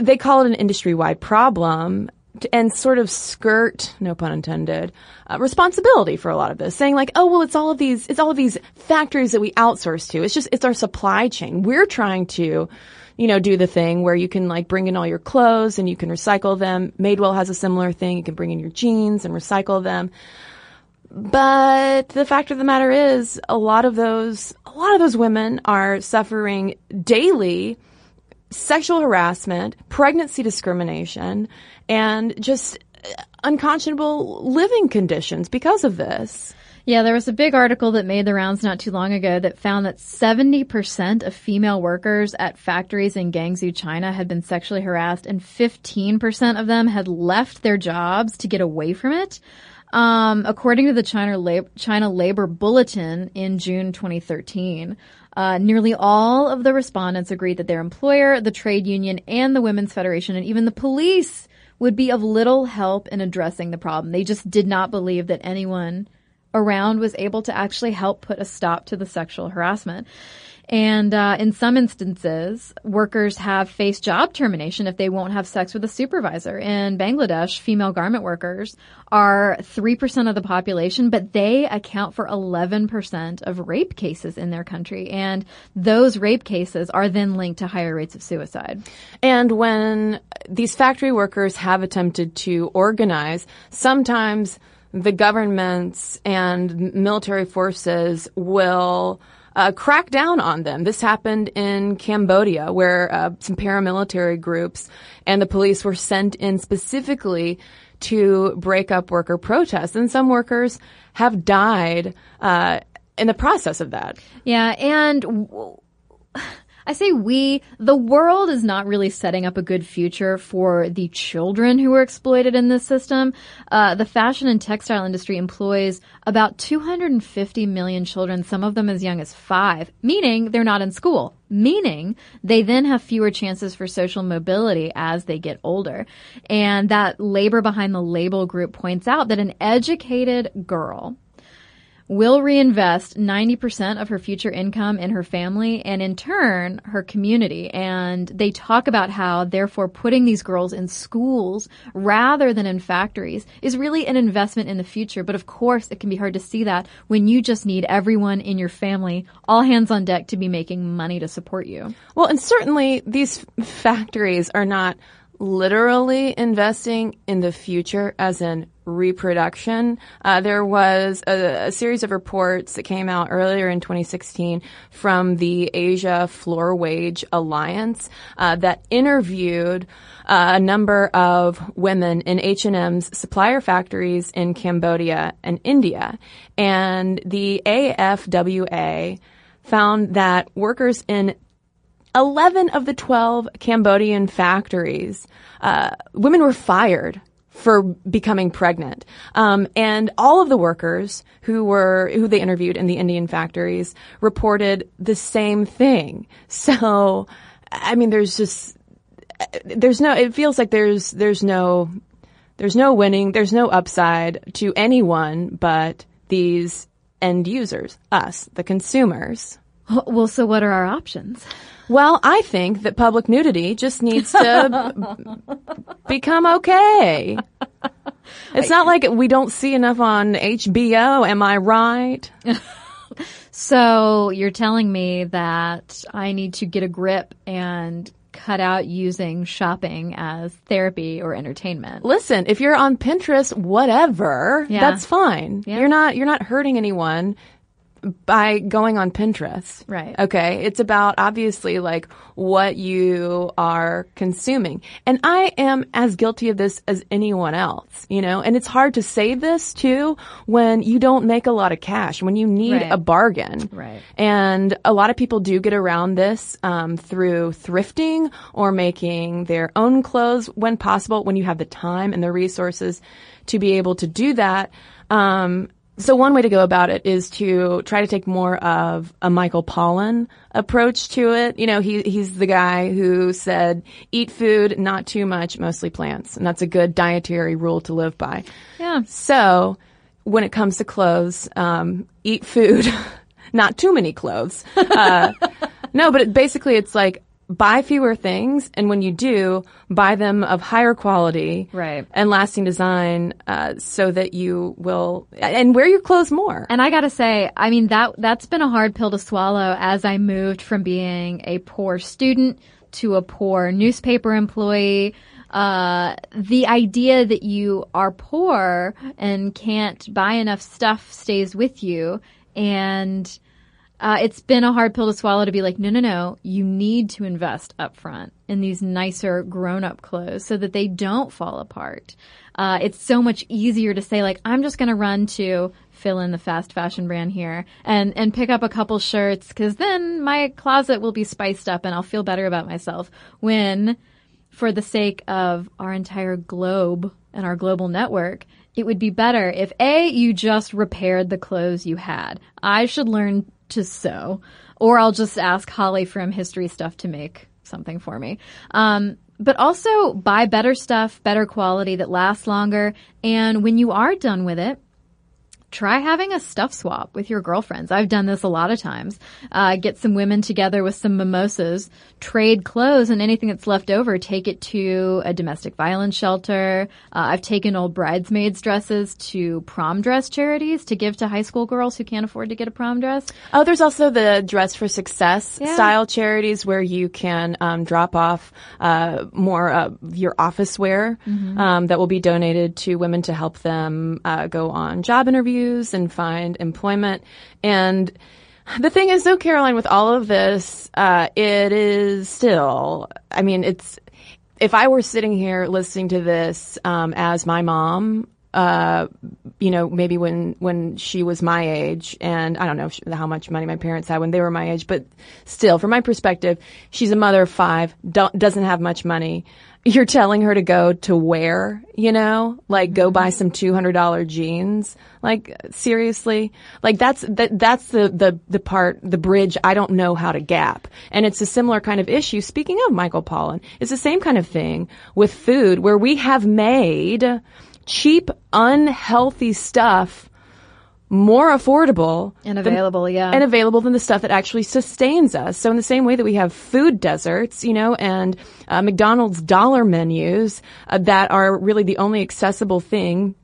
they call it an industry-wide problem and sort of skirt, no pun intended, uh, responsibility for a lot of this, saying like, oh, well, it's all of these, it's all of these factories that we outsource to. It's just, it's our supply chain. We're trying to, you know, do the thing where you can like bring in all your clothes and you can recycle them. Madewell has a similar thing. You can bring in your jeans and recycle them. But the fact of the matter is, a lot of those, a lot of those women are suffering daily sexual harassment, pregnancy discrimination, and just uh, unconscionable living conditions because of this. Yeah, there was a big article that made the rounds not too long ago that found that 70% of female workers at factories in Guangzhou, China had been sexually harassed and 15% of them had left their jobs to get away from it. Um, according to the China, Lab- China Labor Bulletin in June 2013, uh, nearly all of the respondents agreed that their employer, the trade union, and the Women's Federation, and even the police would be of little help in addressing the problem. They just did not believe that anyone around was able to actually help put a stop to the sexual harassment. And uh, in some instances, workers have faced job termination if they won't have sex with a supervisor. In Bangladesh, female garment workers are 3% of the population, but they account for 11% of rape cases in their country. And those rape cases are then linked to higher rates of suicide. And when these factory workers have attempted to organize, sometimes the governments and military forces will uh, crack down on them. This happened in Cambodia, where uh, some paramilitary groups and the police were sent in specifically to break up worker protests, and some workers have died uh, in the process of that. Yeah, and. W- I say we, the world is not really setting up a good future for the children who are exploited in this system. Uh, the fashion and textile industry employs about 250 million children, some of them as young as five, meaning they're not in school. Meaning they then have fewer chances for social mobility as they get older. And that labor behind the label group points out that an educated girl will reinvest 90% of her future income in her family and in turn her community. And they talk about how therefore putting these girls in schools rather than in factories is really an investment in the future. But of course it can be hard to see that when you just need everyone in your family, all hands on deck to be making money to support you. Well, and certainly these factories are not literally investing in the future as in reproduction. Uh, there was a, a, series of reports that came out earlier in 2016 from the Asia Floor Wage Alliance uh, that interviewed uh, a number of women in H&M's supplier factories in Cambodia and India. And the AFWA found that workers in 11 of the 12 Cambodian factories, uh, women were fired for becoming pregnant. Um, and all of the workers who were who they interviewed in the Indian factories reported the same thing. So, I mean, there's just there's no. It feels like there's there's no there's no winning. There's no upside to anyone but these end users, us, the consumers. Well, so what are our options? Well, I think that public nudity just needs to become okay. It's not like we don't see enough on HBO, am I right? so you're telling me that I need to get a grip and cut out using shopping as therapy or entertainment. Listen, if you're on Pinterest, whatever, yeah. that's fine. Yeah. You're not you're not hurting anyone by going on Pinterest. Right. Okay. It's about obviously like what you are consuming. And I am as guilty of this as anyone else, you know, and it's hard to say this too when you don't make a lot of cash, when you need right. a bargain. Right. And a lot of people do get around this, um, through thrifting or making their own clothes when possible, when you have the time and the resources to be able to do that. Um, so one way to go about it is to try to take more of a Michael Pollan approach to it. You know, he he's the guy who said eat food, not too much, mostly plants, and that's a good dietary rule to live by. Yeah. So when it comes to clothes, um, eat food, not too many clothes. Uh, no, but it, basically it's like buy fewer things, and when you do, buy them of higher quality right. and lasting design, uh, so that you will and wear your clothes more. And I gotta say, I mean that that's been a hard pill to swallow as I moved from being a poor student to a poor newspaper employee. Uh, the idea that you are poor and can't buy enough stuff stays with you, and uh, it's been a hard pill to swallow to be like, no, no, no, you need to invest up front in these nicer grown up clothes so that they don't fall apart. Uh, it's so much easier to say like, I'm just going to run to fill in the fast fashion brand here and, and pick up a couple shirts cause then my closet will be spiced up and I'll feel better about myself when for the sake of our entire globe and our global network, it would be better if A, you just repaired the clothes you had. I should learn to sew, or I'll just ask Holly from History Stuff to make something for me. Um, but also buy better stuff, better quality that lasts longer. And when you are done with it, try having a stuff swap with your girlfriends. I've done this a lot of times. Uh, get some women together with some mimosas, trade clothes and anything that's left over, take it to a domestic violence shelter. Uh, I've taken old bridesmaids dresses to prom dress charities to give to high school girls who can't afford to get a prom dress. Oh, there's also the Dress for Success Yeah. style charities where you can um, drop off uh, more of your office wear Mm-hmm. um, that will be donated to women to help them uh, go on job interviews and find employment. And the thing is, though, Caroline, with all of this, uh, it is still. I mean, it's. If I were sitting here listening to this um, as my mom, uh, you know, maybe when when she was my age, and I don't know sh- how much money my parents had when they were my age, but still, from my perspective, she's a mother of five, doesn't have much money. You're telling her to go to where, you know, like go buy mm-hmm. some two hundred dollar jeans. Like seriously, like that's that that's the the the part the bridge I don't know how to gap, and it's a similar kind of issue. Speaking of Michael Pollan, it's the same kind of thing with food where we have made cheap, unhealthy stuff more affordable And than- available, yeah. and available than the stuff that actually sustains us. So in the same way that we have food deserts, you know, and uh, McDonald's dollar menus uh, that are really the only accessible thing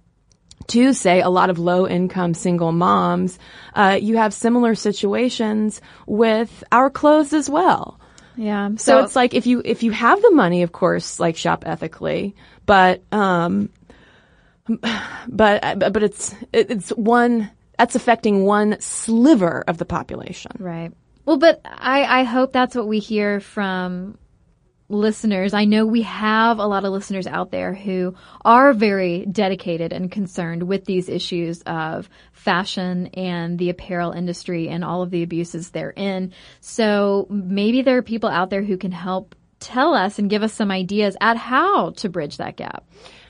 to say a lot of low income single moms, uh, you have similar situations with our clothes as well. Yeah. So, it's like if you if you have the money, of course, like shop ethically, but um, but but it's it's one that's affecting one sliver of the population. Right. Well, but I, I hope that's what we hear from listeners. I know we have a lot of listeners out there who are very dedicated and concerned with these issues of fashion and the apparel industry and all of the abuses therein. So maybe there are people out there who can help tell us and give us some ideas at how to bridge that gap.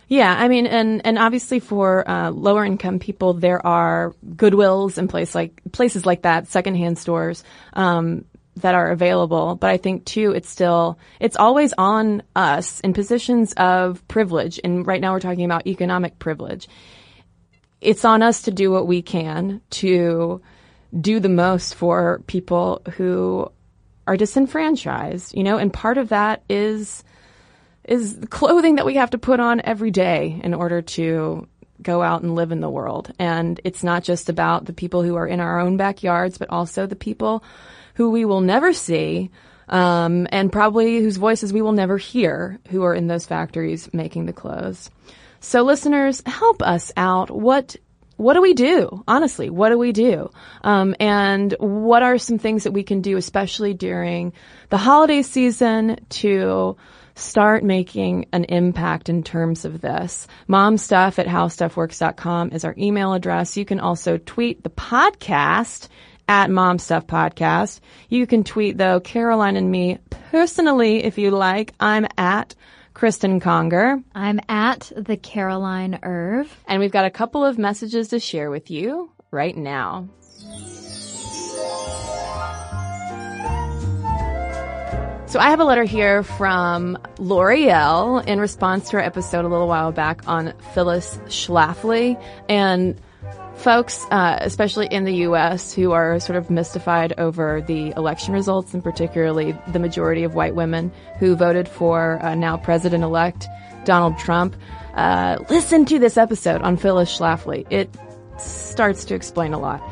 Yeah, I mean, and and obviously for uh, lower income people, there are Goodwills and place like places like that, secondhand stores um, that are available. But I think too, it's still it's always on us in positions of privilege. And right now, we're talking about economic privilege. It's on us to do what we can to do the most for people who are disenfranchised. You know, and part of that is is clothing that we have to put on every day in order to go out and live in the world. And it's not just about the people who are in our own backyards, but also the people who we will never see, um, and probably whose voices we will never hear, who are in those factories making the clothes. So listeners, help us out. What what do we do? Honestly, what do we do? Um, and what are some things that we can do, especially during the holiday season, to start making an impact in terms of this. Momstuff at howstuffworks.com is our email address. You can also tweet the podcast at Momstuff Podcast. You can tweet though Caroline and me personally if you like. I'm at Cristen Conger. I'm at the Caroline Irv. And we've got a couple of messages to share with you right now. So I have a letter here from L'Oreal in response to our episode a little while back on Phyllis Schlafly. And folks, uh, especially in the U.S., who are sort of mystified over the election results, and particularly the majority of white women who voted for uh, now President-elect Donald Trump, uh, listen to this episode on Phyllis Schlafly. It starts to explain a lot.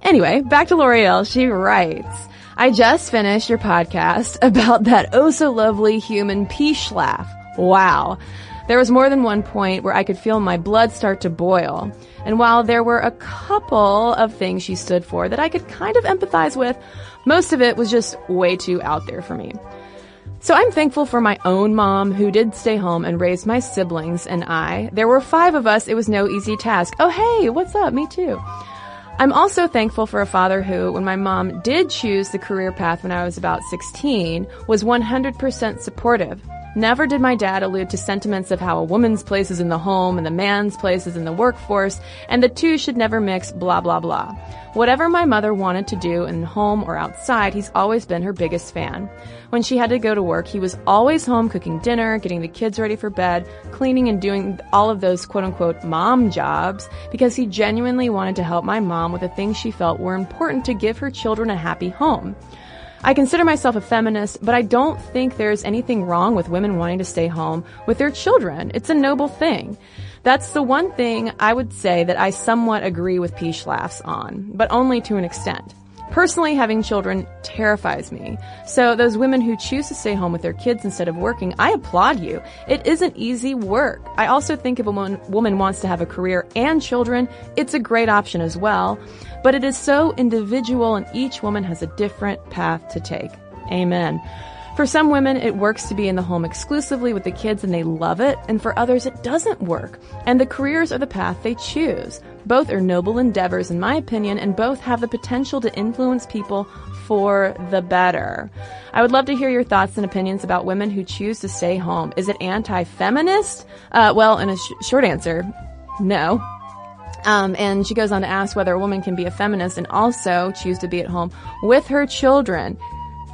Anyway, back to L'Oreal. She writes, I just finished your podcast about that oh so lovely human pea schlaf. Wow. There was more than one point where I could feel my blood start to boil. And while there were a couple of things she stood for that I could kind of empathize with, most of it was just way too out there for me. So I'm thankful for my own mom who did stay home and raised my siblings and I. There were five of us. It was no easy task. Oh, hey, what's up? Me too. I'm also thankful for a father who, when my mom did choose the career path when I was about 16, was 100% supportive. Never did my dad allude to sentiments of how a woman's place is in the home and the man's place is in the workforce, and the two should never mix, blah, blah, blah. Whatever my mother wanted to do in home or outside, he's always been her biggest fan. When she had to go to work, he was always home cooking dinner, getting the kids ready for bed, cleaning and doing all of those quote unquote mom jobs because he genuinely wanted to help my mom with the things she felt were important to give her children a happy home. I consider myself a feminist, but I don't think there's anything wrong with women wanting to stay home with their children. It's a noble thing. That's the one thing I would say that I somewhat agree with Peach Laughs on, but only to an extent. Personally, having children terrifies me. So those women who choose to stay home with their kids instead of working, I applaud you. It isn't easy work. I also think if a woman, woman wants to have a career and children, it's a great option as well. But it is so individual and each woman has a different path to take. Amen. For some women, it works to be in the home exclusively with the kids and they love it, and for others, it doesn't work. And the careers are the path they choose. Both are noble endeavors, in my opinion, and both have the potential to influence people for the better. I would love to hear your thoughts and opinions about women who choose to stay home. Is it anti-feminist? Uh, well, in a sh- short answer, no. Um, and she goes on to ask whether a woman can be a feminist and also choose to be at home with her children.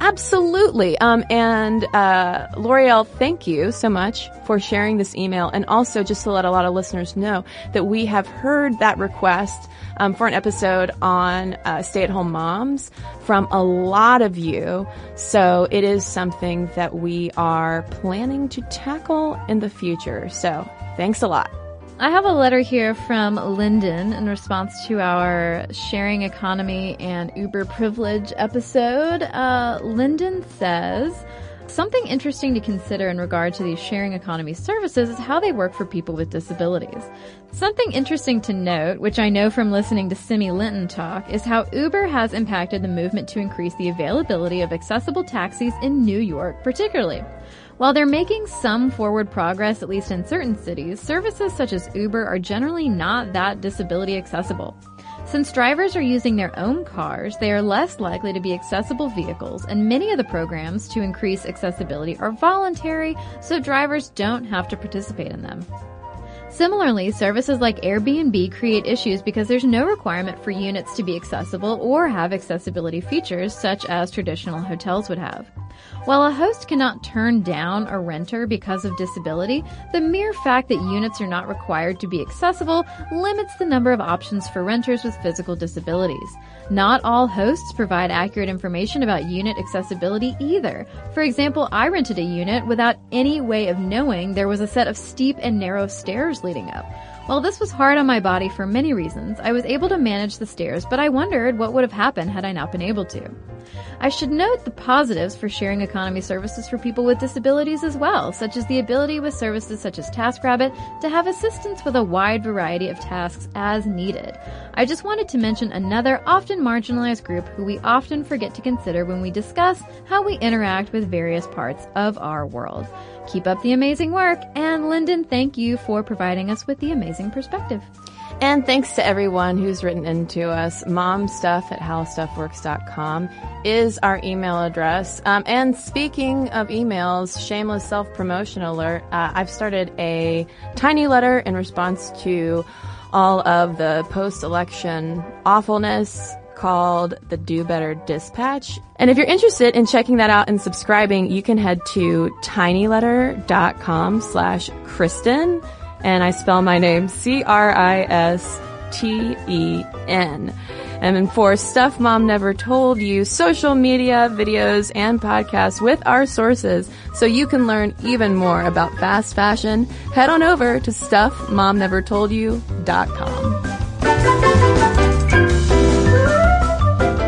Absolutely. Um, and uh, L'Oreal, thank you so much for sharing this email, and also just to let a lot of listeners know that we have heard that request um, for an episode on uh, stay-at-home moms from a lot of you. So it is something that we are planning to tackle in the future. So thanks a lot. I have a letter here from Lyndon in response to our sharing economy and Uber privilege episode. Uh, Lyndon says, Something interesting to consider in regard to these sharing economy services is how they work for people with disabilities. Something interesting to note, which I know from listening to Simi Linton talk, is how Uber has impacted the movement to increase the availability of accessible taxis in New York, particularly. While they're making some forward progress, at least in certain cities, services such as Uber are generally not that disability accessible. Since drivers are using their own cars, they are less likely to be accessible vehicles, and many of the programs to increase accessibility are voluntary, so drivers don't have to participate in them. Similarly, services like Airbnb create issues because there's no requirement for units to be accessible or have accessibility features such as traditional hotels would have. While a host cannot turn down a renter because of disability, the mere fact that units are not required to be accessible limits the number of options for renters with physical disabilities. Not all hosts provide accurate information about unit accessibility either. For example, I rented a unit without any way of knowing there was a set of steep and narrow stairs leading up. While this was hard on my body for many reasons, I was able to manage the stairs, but I wondered what would have happened had I not been able to. I should note the positives for sharing economy services for people with disabilities as well, such as the ability with services such as TaskRabbit to have assistance with a wide variety of tasks as needed. I just wanted to mention another often marginalized group who we often forget to consider when we discuss how we interact with various parts of our world. Keep up the amazing work, and Lyndon, thank you for providing us with the amazing perspective. And thanks to everyone who's written into us. Momstuff at howstuffworks.com is our email address. Um, and speaking of emails, shameless self-promotion alert, uh, I've started a tiny letter in response to all of the post-election awfulness called the Do Better Dispatch. And if you're interested in checking that out and subscribing, you can head to tinyletter.com slash Cristen. And I spell my name C-R-I-S-T-E-N. And for Stuff Mom Never Told You, social media, videos, and podcasts with our sources so you can learn even more about fast fashion, head on over to stuffmomnevertoldyou.com.